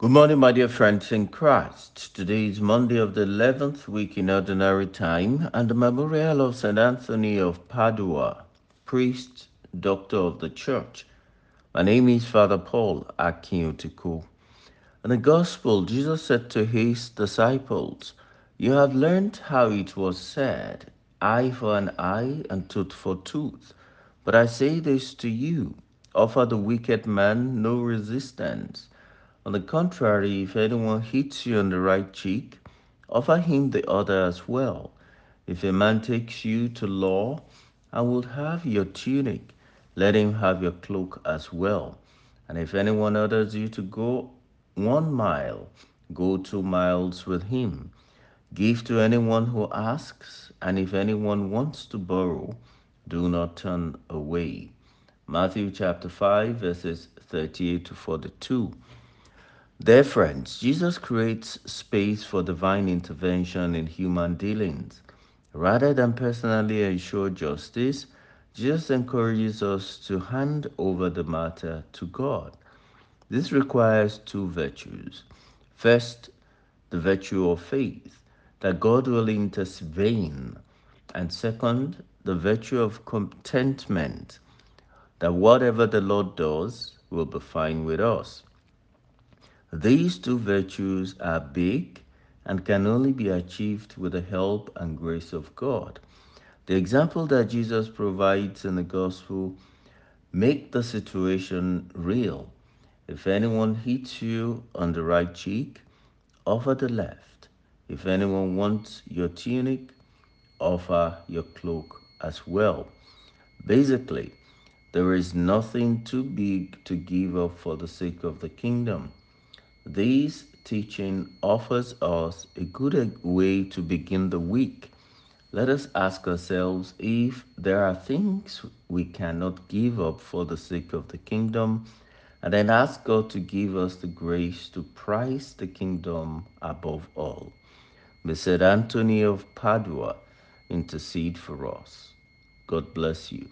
Good morning, my dear friends in Christ. Today is Monday of the 11th week in Ordinary Time and the memorial of St. Anthony of Padua, priest, doctor of the Church. My name is Father Paul Akinyotiku. In the Gospel, Jesus said to his disciples, You have learned how it was said, eye for an eye and tooth for tooth. But I say this to you, offer the wicked man no resistance on the contrary, if anyone hits you on the right cheek, offer him the other as well. If a man takes you to law and would have your tunic, let him have your cloak as well. And if anyone orders you to go one mile, go two miles with him. Give to anyone who asks, and if anyone wants to borrow, do not turn away. Matthew chapter 5, verses 38 to 42. Dear friends, Jesus creates space for divine intervention in human dealings. Rather than personally ensure justice, Jesus encourages us to hand over the matter to God. This requires two virtues. First, the virtue of faith, that God will intervene. And second, the virtue of contentment, that whatever the Lord does will be fine with us. These two virtues are big and can only be achieved with the help and grace of God. The example that Jesus provides in the gospel make the situation real. If anyone hits you on the right cheek, offer the left. If anyone wants your tunic, offer your cloak as well. Basically, there is nothing too big to give up for the sake of the kingdom. This teaching offers us a good way to begin the week. Let us ask ourselves if there are things we cannot give up for the sake of the kingdom, and then ask God to give us the grace to prize the kingdom above all. May Saint Anthony of Padua intercede for us. God bless you.